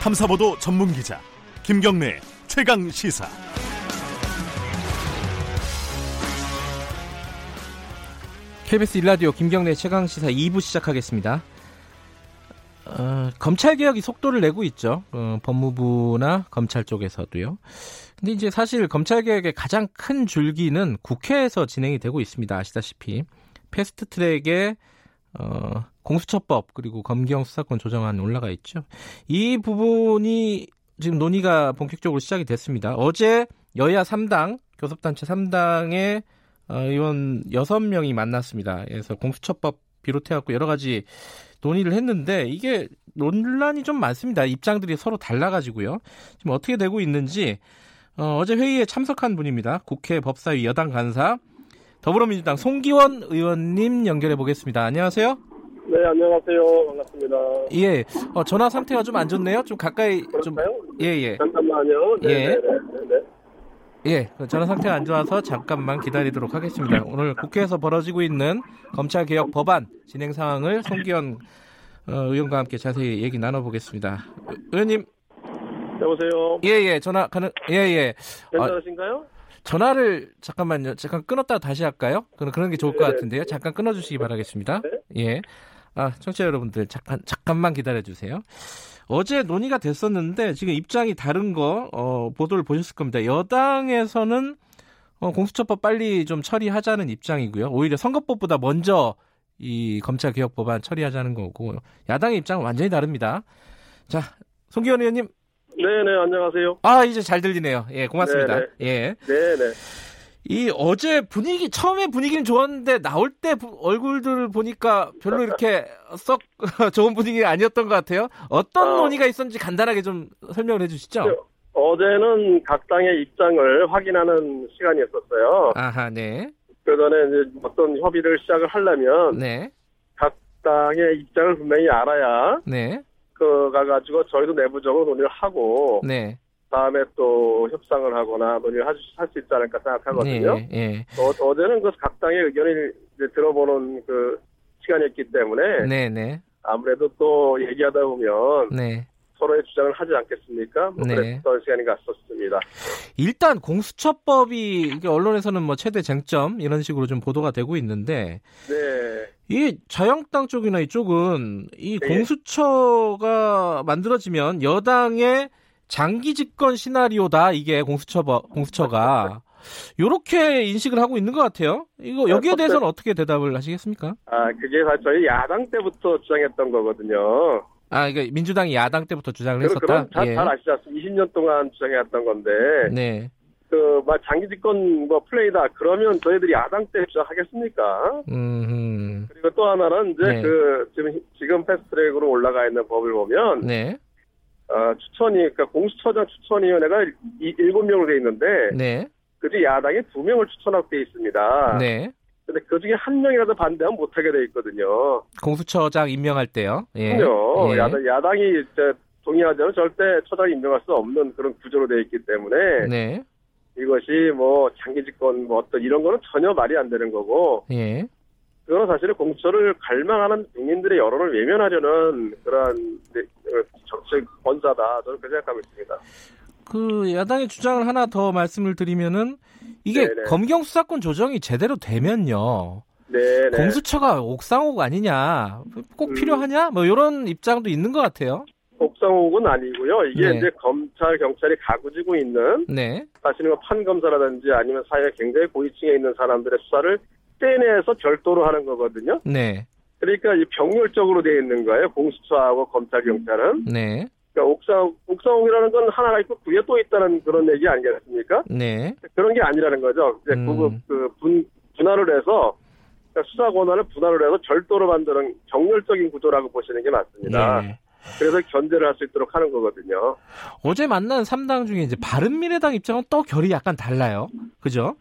탐사보도 전문 기자 김경래 최강 시사. KBS 일라디오 김경래 최강 시사 2부 시작하겠습니다. 어, 검찰 개혁이 속도를 내고 있죠. 어, 법무부나 검찰 쪽에서도요. 근데 이제 사실 검찰 개혁의 가장 큰 줄기는 국회에서 진행이 되고 있습니다. 아시다시피 패스트 트랙에 어, 공수처법 그리고 검경 수사권 조정안 올라가 있죠. 이 부분이 지금 논의가 본격적으로 시작이 됐습니다. 어제 여야 3당 교섭단체 3당의 어, 의원 6명이 만났습니다. 그래서 공수처법 비롯해 갖고 여러 가지 논의를 했는데 이게 논란이 좀 많습니다. 입장들이 서로 달라가지고요. 지금 어떻게 되고 있는지 어, 제 회의에 참석한 분입니다. 국회 법사위 여당 간사 더불어민주당 송기원 의원님 연결해 보겠습니다. 안녕하세요. 네, 안녕하세요. 반갑습니다. 예, 어, 전화 상태가 좀 안 좋네요. 좀 가까이 좀. 그럴까요? 예, 예. 잠깐만요. 네, 예. 네, 네, 네. 예, 그 전화 상태가 안 좋아서 잠깐만 기다리도록 하겠습니다. 오늘 국회에서 벌어지고 있는 검찰 개혁 법안 진행 상황을 송기현 어, 의원과 함께 자세히 얘기 나눠보겠습니다. 의- 의원님, 여보세요. 예, 예, 전화 가능, 예, 예. 아, 괜찮으신가요? 전화를 잠깐만요. 잠깐 끊었다가 다시 할까요? 그런 그런 게 좋을 것 네. 같은데요. 잠깐 끊어 주시기 바라겠습니다. 네. 예. 아, 청취자 여러분들 잠깐 잠깐만 기다려 주세요. 어제 논의가 됐었는데 지금 입장이 다른 거 어, 보도를 보셨을 겁니다. 여당에서는 어, 공수처법 빨리 좀 처리하자는 입장이고요. 오히려 선거법보다 먼저 이 검찰 개혁 법안 처리하자는 거고 야당의 입장은 완전히 다릅니다. 자, 송기현 의원님, 네, 네, 안녕하세요. 아 이제 잘 들리네요. 예, 고맙습니다. 네, 예. 네, 네. 이 어제 분위기 처음에 분위기는 좋았는데 나올 때 부- 얼굴들을 보니까 별로 이렇게 썩 좋은 분위기가 아니었던 것 같아요. 어떤 어. 논의가 있었는지 간단하게 좀 설명을 해주시죠. 어제는 각 당의 입장을 확인하는 시간이었었어요. 아하, 네, 그 전에 이제 어떤 협의를 시작을 하려면 네, 각 당의 입장을 분명히 알아야 네, 그가 가지고 저희도 내부적으로 논의를 하고 네, 다음에 또 협상을 하거나 논의를 할 수 있지 않을까 생각하거든요. 네, 예, 어, 어제는 그 각 당의 의견을 이제 들어보는 그 시간이었기 때문에 네, 네, 아무래도 또 얘기하다 보면 네. 서로의 주장을 하지 않겠습니까? 뭐 네. 그랬던 시간이 갔었습니다. 일단 공수처법이 이게 언론에서는 뭐 최대 쟁점 이런 식으로 좀 보도가 되고 있는데 네. 이 자유한국당 쪽이나 이쪽은 이 네. 공수처가 만들어지면 여당의 장기 집권 시나리오다 이게 공수처법 공수처가 요렇게 인식을 하고 있는 것 같아요. 이거 여기에 네, 대해서는 어떻게 대답을 하시겠습니까? 아, 그게 사실 저희 야당 때부터 주장했던 거거든요. 아, 이거 민주당이 야당 때부터 주장을 그럼, 했었다. 그럼 잘, 예. 잘 아시지 않습니까? 20년 동안 주장해왔던 건데, 네. 그, 막 장기 집권 뭐 플랜이다. 그러면 저희들이 야당 때 주장하겠습니까? 음. 그리고 또 하나는 이제 네. 그, 지금, 지금 패스트 트랙으로 올라가 있는 법을 보면, 네. 어, 추천이, 그러니까 공수처장 추천위원회가 이- 일곱 명으로 돼 있는데, 네. 그중 야당이 두 명을 추천하고 돼 있습니다. 네. 근데 그 중에 한 명이라도 반대하면 못하게 돼 있거든요. 공수처장 임명할 때요. 예. 그럼요. 예. 야당, 야당이 이제 동의하지 않으면 절대 처장 임명할 수 없는 그런 구조로 돼 있기 때문에 네. 이것이 뭐 장기 집권 뭐 어떤 이런 거는 전혀 말이 안 되는 거고 예. 그거는 사실은 공수처를 갈망하는 국민들의 여론을 외면하려는 그러한 정책 권사다 저는 그렇게 생각하고 있습니다. 그 야당의 주장을 하나 더 말씀을 드리면은 이게 네네. 검경 수사권 조정이 제대로 되면요. 네, 네. 공수처가 옥상옥 아니냐? 꼭 음. 필요하냐? 뭐 이런 입장도 있는 것 같아요. 옥상옥은 아니고요. 이게 네. 이제 검찰 경찰이 가구지고 있는 네. 사실은 뭐 판검사라든지 아니면 사회 굉장히 고위층에 있는 사람들의 수사를 떼내서 별도로 하는 거거든요. 네. 그러니까 이 병렬적으로 되어 있는 거예요. 공수처하고 검찰 경찰은. 네. 그러니까 옥상 옥상옥이라는 건 하나가 있고 그게 또 있다는 그런 얘기 아니겠습니까? 네. 그런 게 아니라는 거죠. 이제 음. 그, 그 분, 분할을 해서 그러니까 수사 권한을 분할을 해서 별도로 만드는 정렬적인 구조라고 보시는 게 맞습니다. 네. 그래서 견제를 할 수 있도록 하는 거거든요. 어제 만난 3당 중에 이제 바른미래당 입장은 또 결이 약간 달라요. 그죠?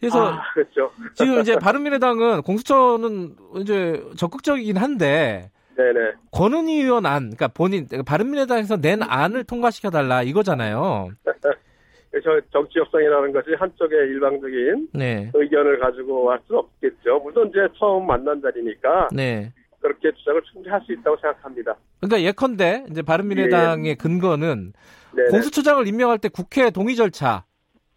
그래서 아, 그렇죠. 지금 이제 바른미래당은 공수처는 이제 적극적이긴 한데 네네. 권은희 의원 안, 그러니까 본인 바른미래당에서 낸 안을 통과시켜 달라 이거잖아요. 저 정치 협상이라는 것이 한쪽의 일방적인 네, 의견을 가지고 할 수 없겠죠. 물론 이제 처음 만난 자리니까 네, 그렇게 주장을 충분히 할 수 있다고 생각합니다. 그러니까 예컨대 이제 바른미래당의 근거는 네네. 공수처장을 임명할 때 국회 동의 절차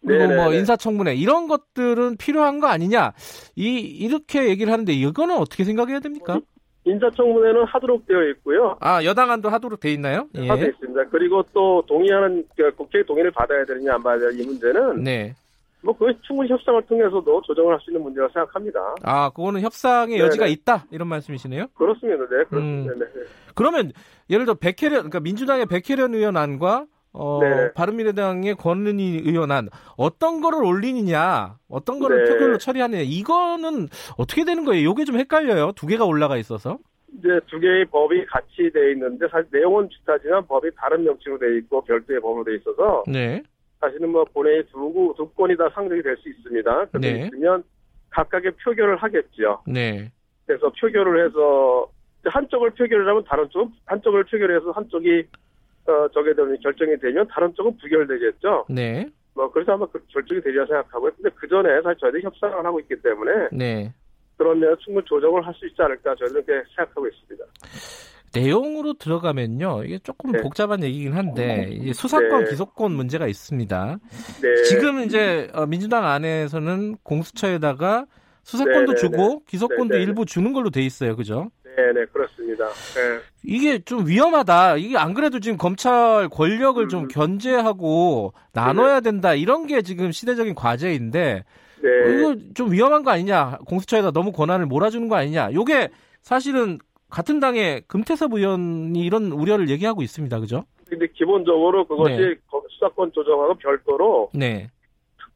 그리고 네네네. 뭐 인사청문회 이런 것들은 필요한 거 아니냐 이 이렇게 얘기를 하는데 이거는 어떻게 생각해야 됩니까? 인사청문회는 하도록 되어 있고요. 아 여당안도 하도록 돼 있나요? 예. 하고 있습니다. 그리고 또 동의하는 그 국회 동의를 받아야 되느냐 안 받아야 되느냐 이 문제는 네. 뭐 그건 충분히 협상을 통해서도 조정을 할 수 있는 문제라고 생각합니다. 아 그거는 협상의 네네. 여지가 있다 이런 말씀이시네요. 그렇습니다. 네, 음. 그렇습니다. 네. 그러면 예를 들어 백혜련 그러니까 민주당의 백혜련 의원안과 어, 네. 바른미래당의 권은희 의원안 어떤 거를 올리느냐 어떤 거를 네. 표결로 처리하느냐 이거는 어떻게 되는 거예요? 이게 좀 헷갈려요. 두 개가 올라가 있어서. 이제 두 개의 법이 같이 돼 있는데 사실 내용은 비슷하지만 법이 다른 명칭으로 돼 있고 별도의 법으로 돼 있어서 네. 사실은 뭐 본회의 두, 구- 두 건이 다 상정이 될 수 있습니다. 그렇게 네. 있으면 각각의 표결을 하겠죠. 네. 그래서 표결을 해서 한쪽을 표결을 하면 다른 쪽, 한쪽을 표결해서 한쪽이 어, 저게 되면 결정이 되면 다른 쪽은 부결되겠죠. 네. 뭐 그래서 아마 그 결정이 되리라 생각하고요. 근데 그 전에 사실 저희들이 협상을 하고 있기 때문에 네. 그러면 충분히 조정을 할 수 있지 않을까 저희는 그렇게 생각하고 있습니다. 내용으로 들어가면요. 이게 조금 네. 복잡한 얘기긴 한데 수사권 네. 기소권 문제가 있습니다. 네. 지금 이제 어, 민주당 안에서는 공수처에다가 수사권도 네, 네, 주고 기소권도 네, 네. 일부 주는 걸로 돼 있어요. 그죠? 네네 그렇습니다. 네. 이게 좀 위험하다. 이게 안 그래도 지금 검찰 권력을 좀 음. 견제하고 나눠야 된다. 이런 게 지금 시대적인 과제인데 네. 이거 좀 위험한 거 아니냐? 공수처에다 너무 권한을 몰아주는 거 아니냐? 요게 사실은 같은 당의 금태섭 의원이 이런 우려를 얘기하고 있습니다. 그죠? 근데 기본적으로 그것이 네. 거- 수사권 조정하고 별도로 네.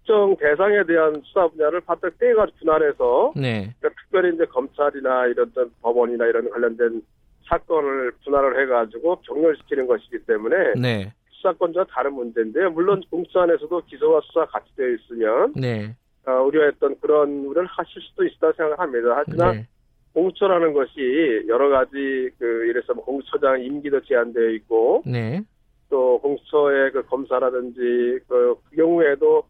특정 대상에 대한 수사 분야를 바짝 떼가지고 분할해서 네. 그러니까 특별히 이제 검찰이나 이런 어떤 법원이나 이런 관련된 사건을 분할을 해가지고 경렬시키는 것이기 때문에 네. 수사권과 다른 문제인데요. 물론 공수 안에서도 기소와 수사 같이 되어 있으면 네. 어, 우려했던 그런 우려를 하실 수도 있다고 생각합니다. 하지만 네. 공수처라는 것이 여러 가지 그 이래서 뭐 공수처장 임기도 제한되어 있고 네. 또 공수처의 그 검사라든지 그, 그 경우에도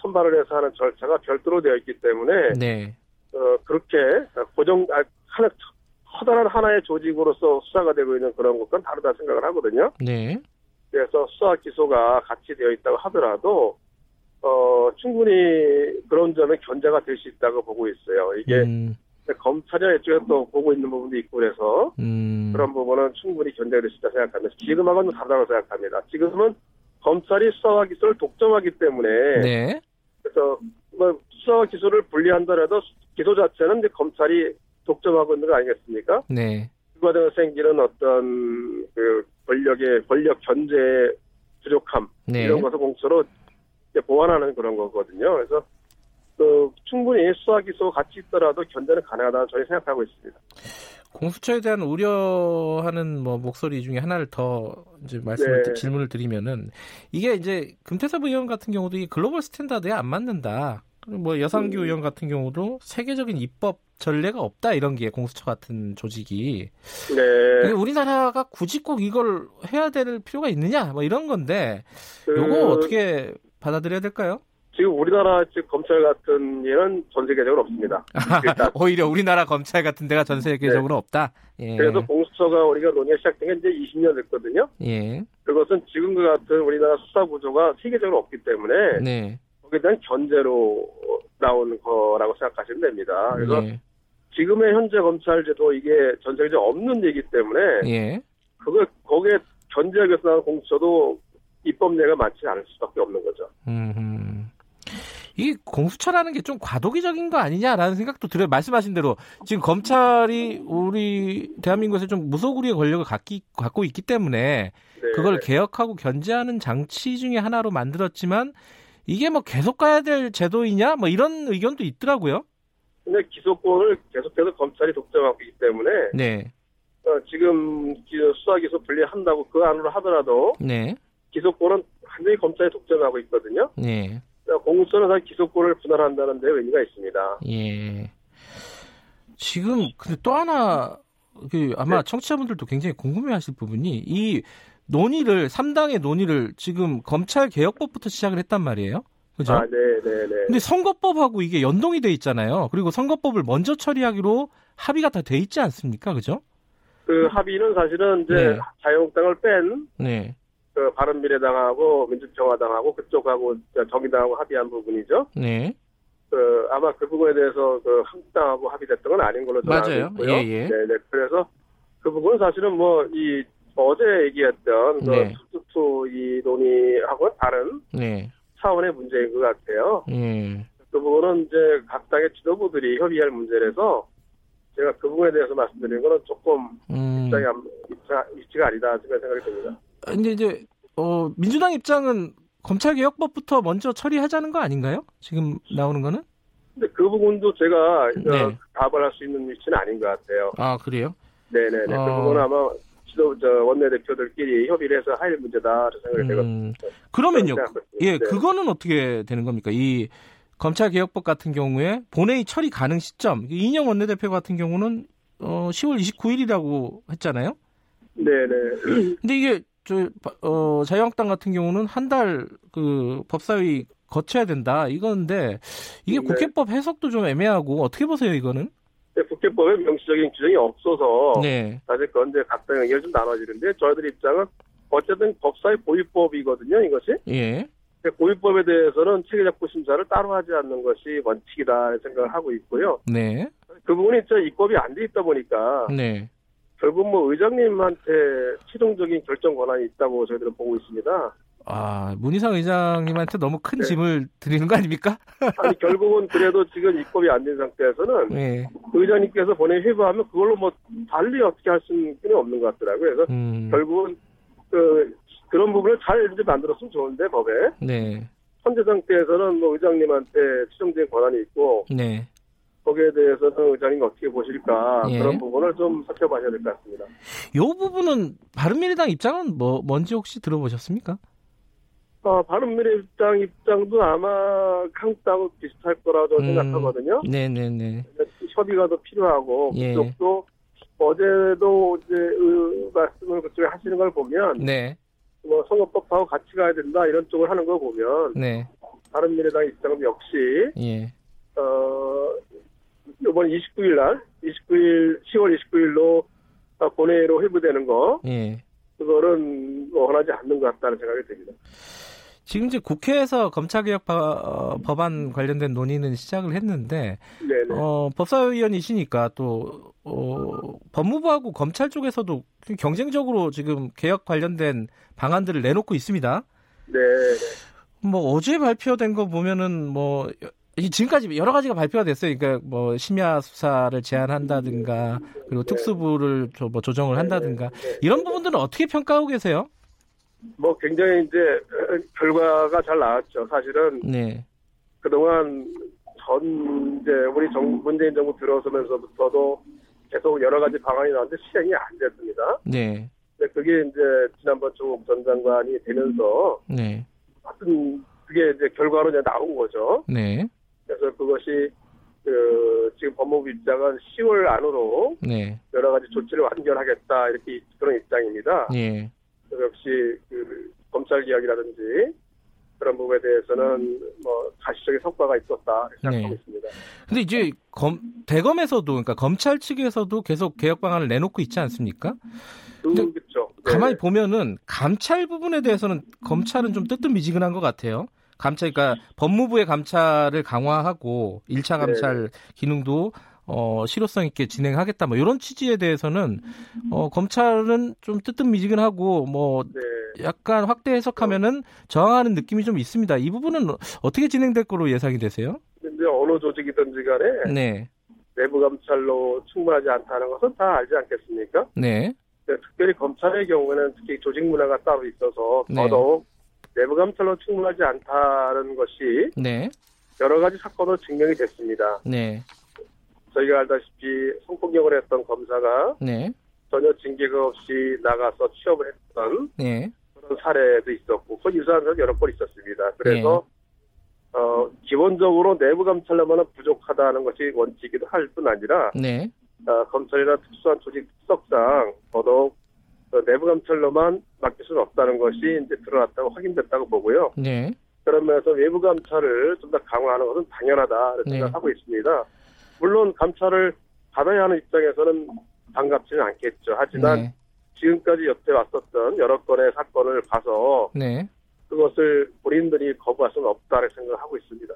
선발을 해서 하는 절차가 별도로 되어 있기 때문에 네. 어, 그렇게 고정 아, 하나 커다란 하나의 조직으로서 수사가 되고 있는 그런 것과는 다르다 생각을 하거든요. 네. 그래서 수사 기소가 같이 되어 있다고 하더라도 어, 충분히 그런 점에 견제가 될 수 있다고 보고 있어요. 이게 음, 검찰이나 이쪽에 또 보고 있는 부분도 있고 그래서 음. 그런 부분은 충분히 견제가 될수 있다 생각합니다. 지금하고는 다르다고 생각합니다. 지금은 검찰이 수사와 기소를 독점하기 때문에 네. 그래서 뭐 수사와 기소를 분리한다라도 기소 자체는 이제 검찰이 독점하고 있는 거 아니겠습니까? 네. 그 과정에서 생기는 어떤 그 권력의 권력 견제 부족함 네. 이런 것을 공수처로 이제 보완하는 그런 거거든요. 그래서 그 충분히 수사 기소 같이 있더라도 견제는 가능하다고 저희 생각하고 있습니다. 공수처에 대한 우려하는 뭐 목소리 중에 하나를 더 이제 말씀을 네. 질문을 드리면은 이게 이제 금태섭 의원 같은 경우도 이 global standard에 안 맞는다. 뭐 여상규 음. 의원 같은 경우도 세계적인 입법 전례가 없다 이런 게 공수처 같은 조직이 네. 우리나라가 굳이 꼭 이걸 해야 될 필요가 있느냐 뭐 이런 건데 그 요거 어떻게 받아들여야 될까요? 지금 우리나라 즉 검찰 같은 예는 전 세계적으로 없습니다. 일단. 오히려 우리나라 검찰 같은 데가 전 세계적으로 없다. 예. 네. 그래서 공수처가 우리가 논의가 시작된 게 이제 20년 됐거든요. 예. 그것은 지금과 같은 우리나라 수사 구조가 세계적으로 없기 때문에 네. 거기에 대한 견제로 나온 거라고 생각하시면 됩니다. 그래서 예. 지금의 현재 검찰 제도 이게 전 세계적으로 없는 얘기 때문에 예. 그거 거기에 견제하기 위해서 나온 공수처도 입법례가 많지 않을 수밖에 없는 거죠. 음. 이 공수처라는 게 좀 과도기적인 거 아니냐라는 생각도 들어요. 말씀하신 대로 지금 검찰이 우리 대한민국에서 좀 무소불위의 권력을 갖기, 갖고 있기 때문에 네. 그걸 개혁하고 견제하는 장치 중에 하나로 만들었지만 이게 뭐 계속 가야 될 제도이냐 뭐 이런 의견도 있더라고요. 근데 기소권을 계속해서 검찰이 독점하고 있기 때문에 네, 어, 지금 기- 수사 기소 분리한다고 그 안으로 하더라도 네, 기소권은 완전히 검찰이 독점하고 있거든요. 네, 공수처는 사실 기소권을 분할한다는 데 의미가 있습니다. 예. 지금 근데 또 하나 그 아마 네. 청취자분들도 굉장히 궁금해하실 부분이 이 논의를 3당의 논의를 지금 검찰 개혁법부터 시작을 했단 말이에요. 그죠? 아, 네, 네, 네. 근데 선거법하고 이게 연동이 돼 있잖아요. 그리고 선거법을 먼저 처리하기로 합의가 다 돼 있지 않습니까? 그죠? 그 합의는 사실은 이제 네. 자유한국당을 뺀 네. 그 바른미래당하고 민주평화당하고 그쪽하고 정의당하고 합의한 부분이죠. 네. 그 아마 그 부분에 대해서 그 한국당하고 합의됐던 건 아닌 걸로 저는 맞아요. 알고 있고요. 예, 예. 네, 네. 그래서 그 부분은 사실은 뭐이 어제 얘기했던 그 네. 투투투 이 논의하고는 다른 네. 차원의 문제인 것 같아요. 예. 그 부분은 이제 각 당의 지도부들이 협의할 문제라서 제가 그 부분에 대해서 말씀드리는 거는 조금 음. 입장이 안, 입장, 입지가 아니다 지금 생각이 듭니다. 근데 이제 어, 민주당 입장은 검찰개혁법부터 먼저 처리하자는 거 아닌가요? 지금 나오는 거는? 근데 그 부분도 제가 네. 어, 답을 할 수 있는 위치는 아닌 것 같아요. 아 그래요? 네네네. 어. 그 부분은 아마 지도 저 원내대표들끼리 협의를 해서 할 문제다 저 생각이 되거든요. 음, 그러면요. 예, 네. 그거는 어떻게 되는 겁니까? 이 검찰개혁법 같은 경우에 본회의 처리 가능 시점 이인영 원내대표 같은 경우는 어, 10월 29일이라고 했잖아요. 네네. 근데 이게 저 어, 자유한국당 같은 경우는 한 달 그 법사위 거쳐야 된다 이건데 이게 네. 국회법 해석도 좀 애매하고 어떻게 보세요 이거는? 근데 국회법에 명시적인 규정이 없어서 네, 사실 그건 이제 각 당의 의견이 좀 나눠지는데 저희들 입장은 어쨌든 법사위 고유법이거든요 이것이. 예, 근데 고유법에 대해서는 체계적고 심사를 따로 하지 않는 것이 원칙이다 생각을 하고 있고요. 네, 그 부분이 저 입법이 안 돼 있다 보니까 네. 결국 뭐 의장님한테 최종적인 결정 권한이 있다고 저희들은 보고 있습니다. 아 문희상 의장님한테 너무 큰 네. 짐을 드리는 거 아닙니까? 아니 결국은 그래도 지금 입법이 안 된 상태에서는 네, 의장님께서 본회의 회부하면 그걸로 뭐 달리 어떻게 할 수는 없는 것 같더라고요. 그래서 음, 결국은 그 그런 부분을 잘 이제 만들었으면 좋은데 법에 네, 현재 상태에서는 뭐 의장님한테 최종적인 권한이 있고 네. 거기에 대해서는 의장님이 어떻게 보실까 예. 그런 부분을 좀 살펴봐야 될 것 같습니다. 요 부분은 바른미래당 입장은 뭐 뭔지 혹시 들어보셨습니까? 어, 바른미래당 입장도 아마 한국당하고 비슷할 거라고 음. 생각하거든요. 네네네. 협의가 더 필요하고 예. 그쪽도 어제도 이제 의 말씀을 그쪽에 하시는 걸 보면 네, 뭐 선거법하고 같이 가야 된다 이런 쪽을 하는 걸 보면 네, 바른미래당 입장은 역시 예, 어 이번 29일 날 29일 10월 29일로 본회의로 회부되는 거 예. 그거는 뭐 원하지 않는 것 같다는 생각이 듭니다. 지금 이제 국회에서 검찰개혁 바- 어, 법안 관련된 논의는 시작을 했는데 네네. 어, 법사위원이시니까 또 어, 법무부하고 검찰 쪽에서도 경쟁적으로 지금 개혁 관련된 방안들을 내놓고 있습니다. 네. 뭐 어제 발표된 거 보면은 뭐 이- 지금까지 여러 가지가 발표가 됐어요. 그러니까 뭐 심야 수사를 제한한다든가 그리고 특수부를 조, 뭐 조정을 한다든가 네. 이런 부분들은 어떻게 평가하고 계세요? 뭐 굉장히 이제 어, 결과가 잘 나왔죠. 사실은 네, 그동안 전 이제 우리 정, 문재인 정부 들어서면서부터도 계속 여러 가지 방안이 나왔는데 시행이 안 됐습니다. 네, 근데 그게 이제 지난번 조국 전 장관이 되면서 네, 하여튼 그게 이제 결과로 이제 나온 거죠. 네, 그래서 그것이 그 지금 법무부 입장은 10월 안으로 네, 여러 가지 조치를 완결하겠다 이렇게 그런 입장입니다. 예, 그래서 역시 그 검찰 개혁이라든지 그런 부분에 대해서는 뭐 가시적인 성과가 있었다 이렇게 생각하고 네. 있습니다. 근데 이제 검, 대검에서도 그러니까 검찰 측에서도 계속 개혁 방안을 내놓고 있지 않습니까? 그렇죠. 네. 가만히 보면은 감찰 부분에 대해서는 검찰은 좀 뜨뜻미지근한 것 같아요. 감찰, 그러니까 법무부의 감찰을 강화하고 1차 감찰 기능도 어, 실효성 있게 진행하겠다. 뭐 이런 취지에 대해서는 어, 검찰은 좀 뜨뜻미지근하고 뭐 네. 약간 확대 해석하면은 저항하는 느낌이 좀 있습니다. 이 부분은 어떻게 진행될 거로 예상이 되세요? 근데 어느 조직이든지 간에 네, 내부 감찰로 충분하지 않다는 것은 다 알지 않겠습니까? 네, 근데 특별히 검찰의 경우에는 특히 조직 문화가 따로 있어서 네. 더더욱 내부 감찰로 충분하지 않다는 것이 네, 여러 가지 사건으로 증명이 됐습니다. 네, 저희가 알다시피 성폭력을 했던 검사가 네, 전혀 징계가 없이 나가서 취업을 했던 네, 그런 사례도 있었고 그 유사한 사례 여러 건 있었습니다. 그래서 네. 어, 기본적으로 내부 감찰로만은 부족하다는 것이 원칙이기도 할 뿐 아니라 네, 어, 검찰이나 특수한 조직 특성상 더더욱 어, 내부 감찰로만 맡길 수는 없다는 것이 이제 드러났다고 확인됐다고 보고요. 네, 그러면서 외부 감찰을 좀 더 강화하는 것은 당연하다 네. 생각하고 있습니다. 물론 감찰을 받아야 하는 입장에서는 반갑지는 않겠죠. 하지만 네. 지금까지 여태 왔었던 여러 건의 사건을 봐서 네. 그것을 본인들이 거부할 수는 없다는 생각을 하고 있습니다.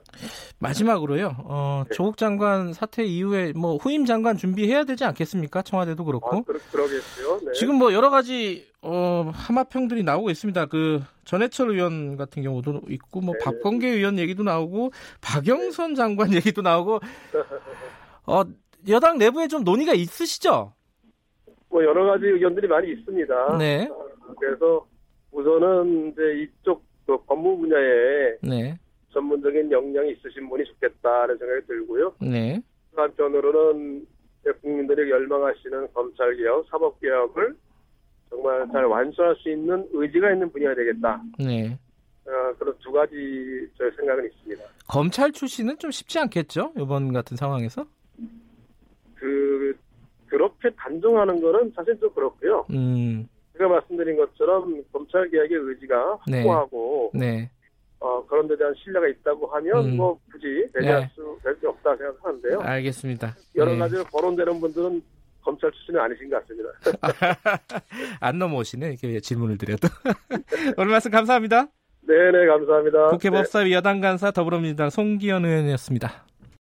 마지막으로요. 어, 네. 조국 장관 사퇴 이후에 뭐 후임 장관 준비해야 되지 않겠습니까? 청와대도 그렇고. 아, 그러, 그러겠죠. 네. 지금 뭐 여러 가지 어, 하마평들이 나오고 있습니다. 그 전해철 의원 같은 경우도 있고 뭐 네. 박범계 의원 얘기도 나오고 박영선 장관 얘기도 나오고 어, 여당 내부에 좀 논의가 있으시죠? 뭐 여러 가지 의견들이 많이 있습니다. 네. 어, 그래서 우선은 이제 이쪽 그 법무 분야에 네. 전문적인 역량이 있으신 분이 좋겠다는 생각이 들고요. 네. 한편으로는 국민들이 열망하시는 검찰개혁, 사법개혁을 정말 잘 완수할 수 있는 의지가 있는 분야가 되겠다. 네. 어, 그런 두 가지 저의 생각은 있습니다. 검찰 출신은 좀 쉽지 않겠죠? 이번 같은 상황에서? 그 그렇게 단정하는 거는 사실 좀 그렇고요. 음. 제가 말씀드린 것처럼 검찰 개혁의 의지가 네. 확고하고 네. 어, 그런 데 대한 신뢰가 있다고 하면 음. 뭐 굳이 배제할 네. 수, 될수 없다 생각하는데요. 알겠습니다. 여러 네. 가지로 거론되는 분들은 검찰 출신이 아니신 것 같습니다. 안 넘어오시네. 이렇게 질문을 드려도. 오늘 말씀 감사합니다. 네네, 감사합니다. 국회 법사위 여당 간사 더불어민주당 송기현 의원이었습니다.